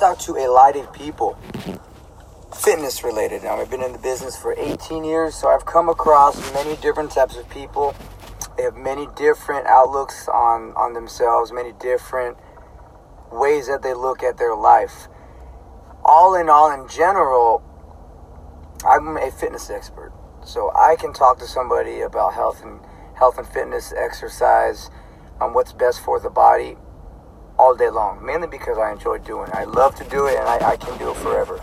talked to a lot of people, fitness related. Now, I've been in the business for 18 years, so I've come across many different types of people. They have many different outlooks on, on themselves, many different ways that they look at their life. All in all, in general, I'm a fitness expert. So I can talk to somebody about health and health and fitness, exercise, on what's best for the body all day long. Mainly because I enjoy doing it. I love to do it and I, I can do it forever.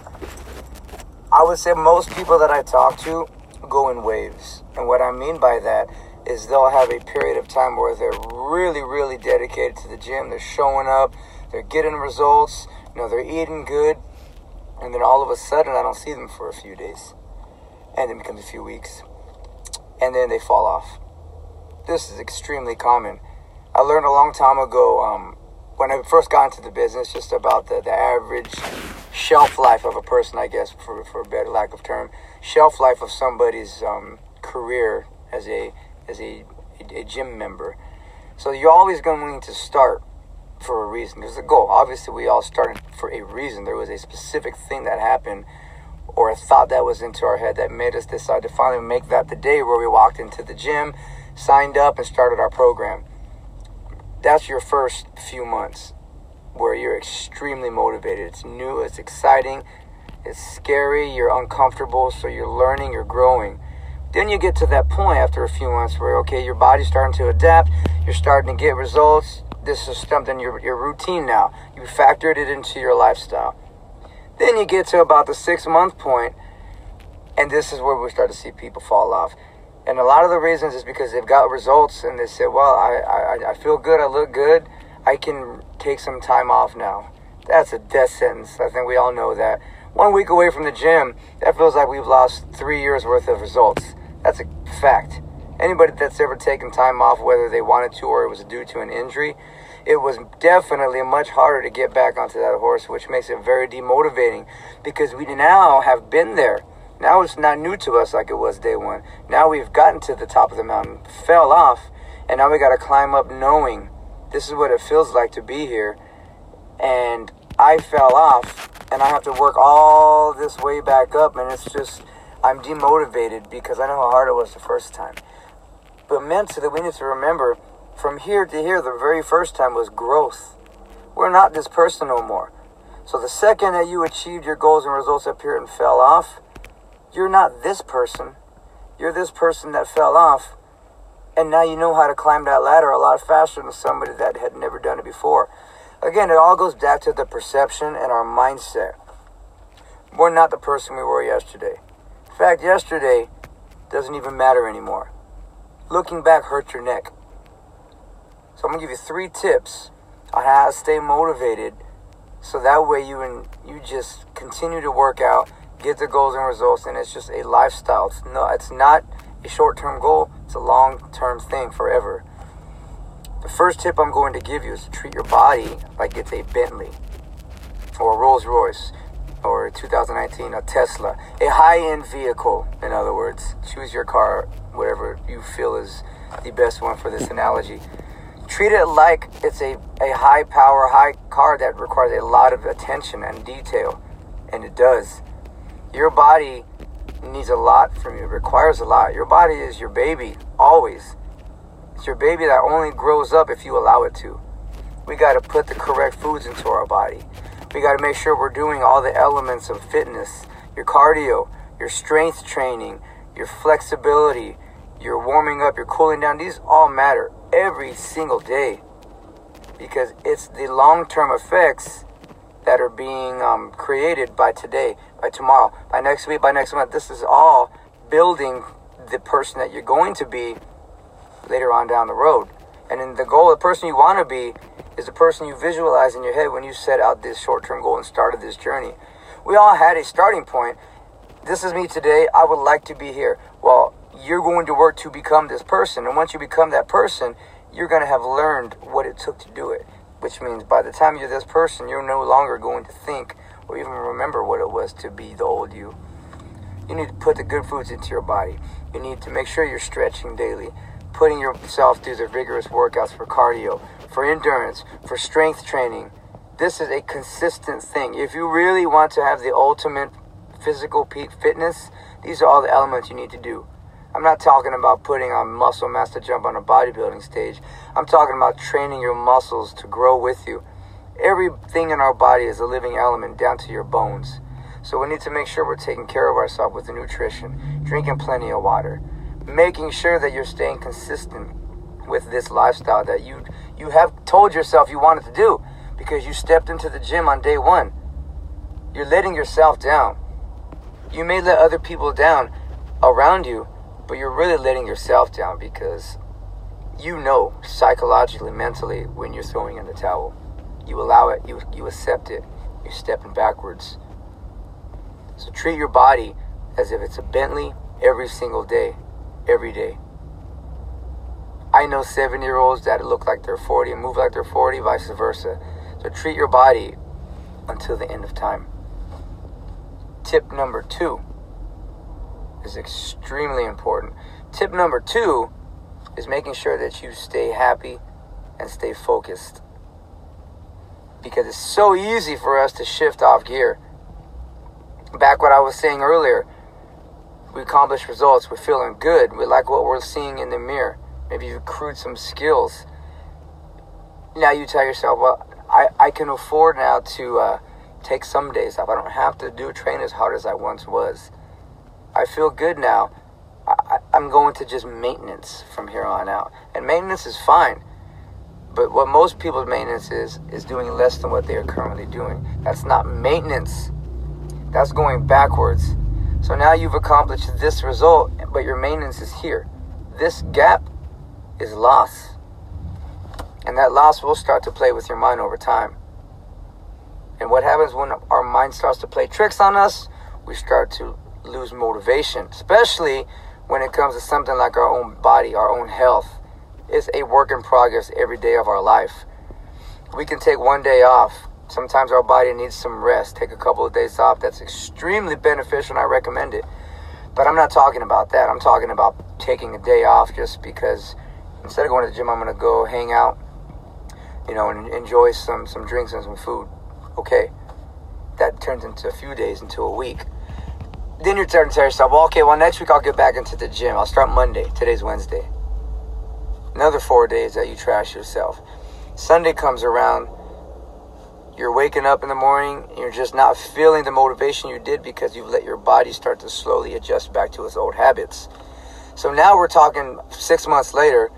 I would say most people that I talk to go in waves. And what I mean by that is they'll have a period of time where they're really, really dedicated to the gym. They're showing up, they're getting results, you know, they're eating good. And then all of a sudden, I don't see them for a few days. And then becomes a few weeks. And then they fall off. This is extremely common. I learned a long time ago um, when I first got into the business just about the, the average shelf life of a person, I guess, for, for a better lack of term, shelf life of somebody's um, career as a as a, a, a gym member. So you're always going to start for a reason. There's a goal. Obviously, we all started for a reason. There was a specific thing that happened or a thought that was into our head that made us decide to finally make that the day where we walked into the gym, signed up, and started our program that's your first few months where you're extremely motivated. It's new, it's exciting, it's scary, you're uncomfortable, so you're learning, you're growing. Then you get to that point after a few months where, okay, your body's starting to adapt, you're starting to get results. This is something your, your routine now. You factored it into your lifestyle. Then you get to about the six month point, and this is where we start to see people fall off. And a lot of the reasons is because they've got results and they say, well, I, I, I feel good, I look good, I can take some time off now. That's a death sentence. I think we all know that. One week away from the gym, that feels like we've lost three years worth of results. That's a fact. Anybody that's ever taken time off, whether they wanted to or it was due to an injury, it was definitely much harder to get back onto that horse, which makes it very demotivating because we now have been there. Now it's not new to us like it was day one. Now we've gotten to the top of the mountain, fell off, and now we got to climb up knowing this is what it feels like to be here. And I fell off, and I have to work all this way back up, and it's just, I'm demotivated because I know how hard it was the first time. But mentally, we need to remember from here to here, the very first time was growth. We're not this person no more. So the second that you achieved your goals and results up here and fell off, you're not this person. You're this person that fell off. And now you know how to climb that ladder a lot faster than somebody that had never done it before. Again, it all goes back to the perception and our mindset. We're not the person we were yesterday. In fact, yesterday doesn't even matter anymore. Looking back hurts your neck. So I'm gonna give you three tips on how to stay motivated, so that way you and you just continue to work out get the goals and results, and it's just a lifestyle. It's no, it's not a short-term goal. It's a long-term thing forever. The first tip I'm going to give you is to treat your body like it's a Bentley or a Rolls Royce or a 2019 a Tesla, a high-end vehicle. In other words, choose your car, whatever you feel is the best one for this analogy. Treat it like it's a, a high power, high car that requires a lot of attention and detail. And it does. Your body needs a lot from you, requires a lot. Your body is your baby, always. It's your baby that only grows up if you allow it to. We got to put the correct foods into our body. We got to make sure we're doing all the elements of fitness your cardio, your strength training, your flexibility, your warming up, your cooling down. These all matter every single day because it's the long term effects that are being um, created by today, by tomorrow, by next week, by next month. This is all building the person that you're going to be later on down the road. And then the goal, the person you want to be, is the person you visualize in your head when you set out this short term goal and started this journey. We all had a starting point. This is me today. I would like to be here. Well, you're going to work to become this person. And once you become that person, you're going to have learned what it took to do it which means by the time you're this person, you're no longer going to think or even remember what it was to be the old you. You need to put the good foods into your body. You need to make sure you're stretching daily, putting yourself through the vigorous workouts for cardio, for endurance, for strength training. this is a consistent thing. If you really want to have the ultimate physical peak fitness, these are all the elements you need to do. I'm not talking about putting on muscle mass to jump on a bodybuilding stage. I'm talking about training your muscles to grow with you. Everything in our body is a living element down to your bones. So we need to make sure we're taking care of ourselves with the nutrition, drinking plenty of water, making sure that you're staying consistent with this lifestyle that you you have told yourself you wanted to do because you stepped into the gym on day 1. You're letting yourself down. You may let other people down around you, but you're really letting yourself down because you know psychologically, mentally when you're throwing in the towel. You allow it, you you accept it, you're stepping backwards. So treat your body as if it's a Bentley every single day, every day. I know seven year olds that look like they're 40 and move like they're 40, vice versa. So treat your body until the end of time. Tip number two is extremely important. Tip number two is making sure that you stay happy and stay focused. Because it's so easy for us to shift off gear. Back what I was saying earlier, we accomplish results, we're feeling good, we like what we're seeing in the mirror maybe you've accrued some skills. Now you tell yourself, well, I, I can afford now to uh, take some days off. I don't have to do train as hard as I once was. I feel good now. I, I'm going to just maintenance from here on out. And maintenance is fine. But what most people's maintenance is, is doing less than what they are currently doing. That's not maintenance. That's going backwards. So now you've accomplished this result, but your maintenance is here. This gap is loss. And that loss will start to play with your mind over time. And what happens when our mind starts to play tricks on us? We start to lose motivation, especially when it comes to something like our own body, our own health. It's a work in progress every day of our life. We can take one day off. Sometimes our body needs some rest. Take a couple of days off. That's extremely beneficial and I recommend it. But I'm not talking about that. I'm talking about taking a day off just because instead of going to the gym, I'm going to go hang out, you know, and enjoy some, some drinks and some food. Okay. That turns into a few days, into a week. Then you're starting to yourself, well, okay, well, next week I'll get back into the gym. I'll start Monday. Today's Wednesday. Another four days that you trash yourself. Sunday comes around. You're waking up in the morning you're just not feeling the motivation you did because you've let your body start to slowly adjust back to its old habits. So now we're talking six months later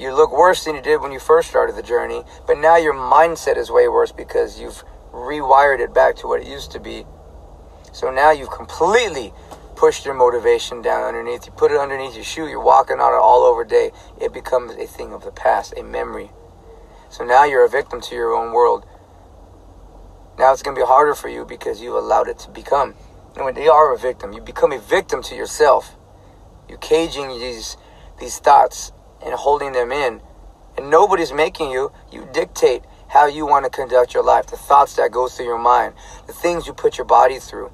you look worse than you did when you first started the journey, but now your mindset is way worse because you've rewired it back to what it used to be. So now you've completely pushed your motivation down underneath. You put it underneath your shoe, you're walking on it all over day. It becomes a thing of the past, a memory. So now you're a victim to your own world. Now it's going to be harder for you because you allowed it to become. And when you are a victim, you become a victim to yourself. You're caging these these thoughts and holding them in. And nobody's making you. You dictate how you want to conduct your life, the thoughts that go through your mind, the things you put your body through.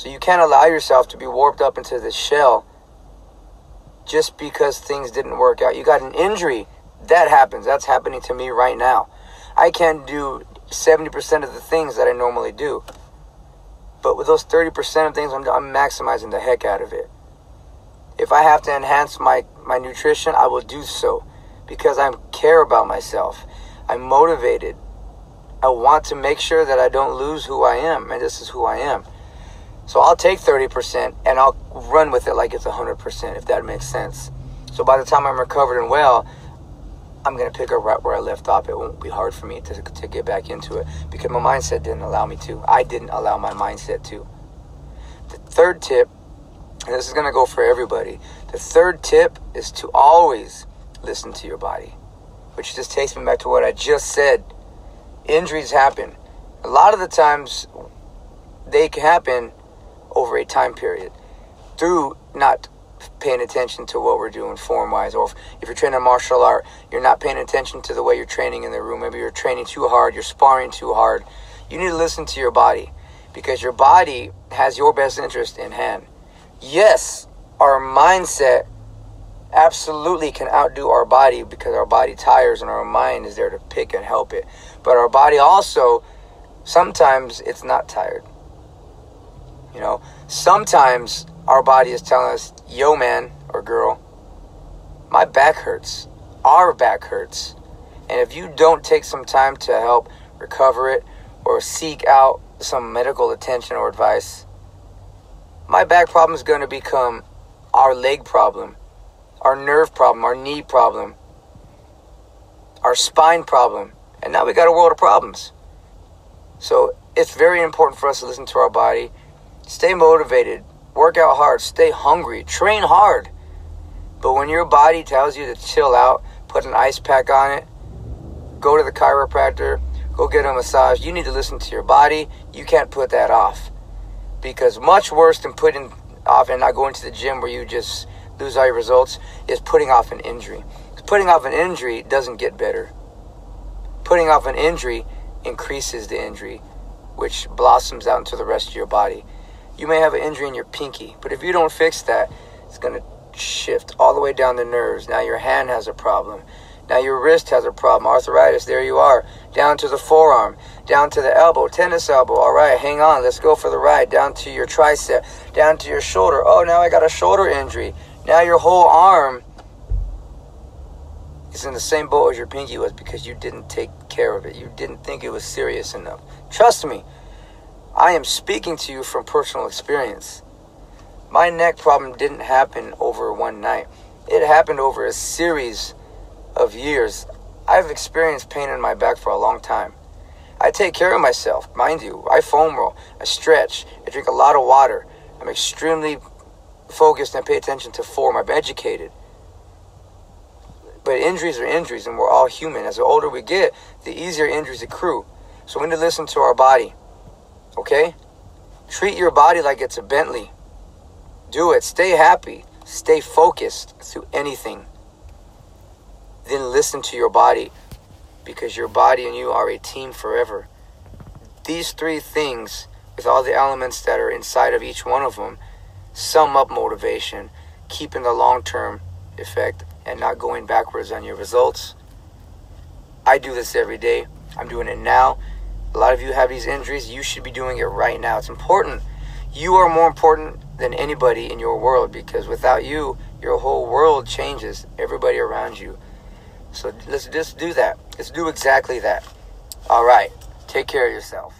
So you can't allow yourself to be warped up into this shell just because things didn't work out. You got an injury. That happens. That's happening to me right now. I can't do 70% of the things that I normally do. But with those 30% of things, I'm, I'm maximizing the heck out of it. If I have to enhance my, my nutrition, I will do so because I care about myself. I'm motivated. I want to make sure that I don't lose who I am, and this is who I am. So I'll take 30% and I'll run with it like it's 100%, if that makes sense. So by the time I'm recovered and well, I'm going to pick up right where I left off. It won't be hard for me to, to get back into it because my mindset didn't allow me to. I didn't allow my mindset to. The third tip and this is going to go for everybody. The third tip is to always listen to your body, which just takes me back to what I just said. Injuries happen. A lot of the times, they can happen over a time period through not paying attention to what we're doing form wise, or if, if you're training a martial art, you're not paying attention to the way you're training in the room. Maybe you're training too hard, you're sparring too hard. You need to listen to your body because your body has your best interest in hand yes, our mindset absolutely can outdo our body because our body tires and our mind is there to pick and help it. But our body also, sometimes it's not tired. You know, sometimes our body is telling us, yo, man or girl, my back hurts. Our back hurts. And if you don't take some time to help recover it or seek out some medical attention or advice, my back problem is going to become our leg problem, our nerve problem, our knee problem, our spine problem. And now we got a world of problems. So it's very important for us to listen to our body, stay motivated, work out hard, stay hungry, train hard. But when your body tells you to chill out, put an ice pack on it, go to the chiropractor, go get a massage, you need to listen to your body. You can't put that off. Because much worse than putting off and not going to the gym where you just lose all your results is putting off an injury. Putting off an injury doesn't get better. Putting off an injury increases the injury, which blossoms out into the rest of your body. You may have an injury in your pinky, but if you don't fix that, it's going to shift all the way down the nerves. Now your hand has a problem. Now your wrist has a problem. Arthritis, there you are. Down to the forearm, down to the elbow, tennis elbow. All right, hang on. Let's go for the ride. Down to your tricep, down to your shoulder. Oh, now I got a shoulder injury. Now your whole arm is in the same boat as your pinky was because you didn't take care of it. You didn't think it was serious enough. Trust me, I am speaking to you from personal experience. My neck problem didn't happen over one night. It happened over a series of years. I've experienced pain in my back for a long time. I take care of myself, mind you. I foam roll, I stretch, I drink a lot of water. I'm extremely focused and pay attention to form. I'm educated. But injuries are injuries, and we're all human. As the older we get, the easier injuries accrue. So we need to listen to our body. Okay? Treat your body like it's a Bentley. Do it. Stay happy. Stay focused through anything. Then listen to your body because your body and you are a team forever. These three things, with all the elements that are inside of each one of them, sum up motivation, keeping the long term effect and not going backwards on your results. I do this every day. I'm doing it now. A lot of you have these injuries. You should be doing it right now. It's important. You are more important than anybody in your world because without you, your whole world changes, everybody around you. So let's just do that. Let's do exactly that. All right. Take care of yourself.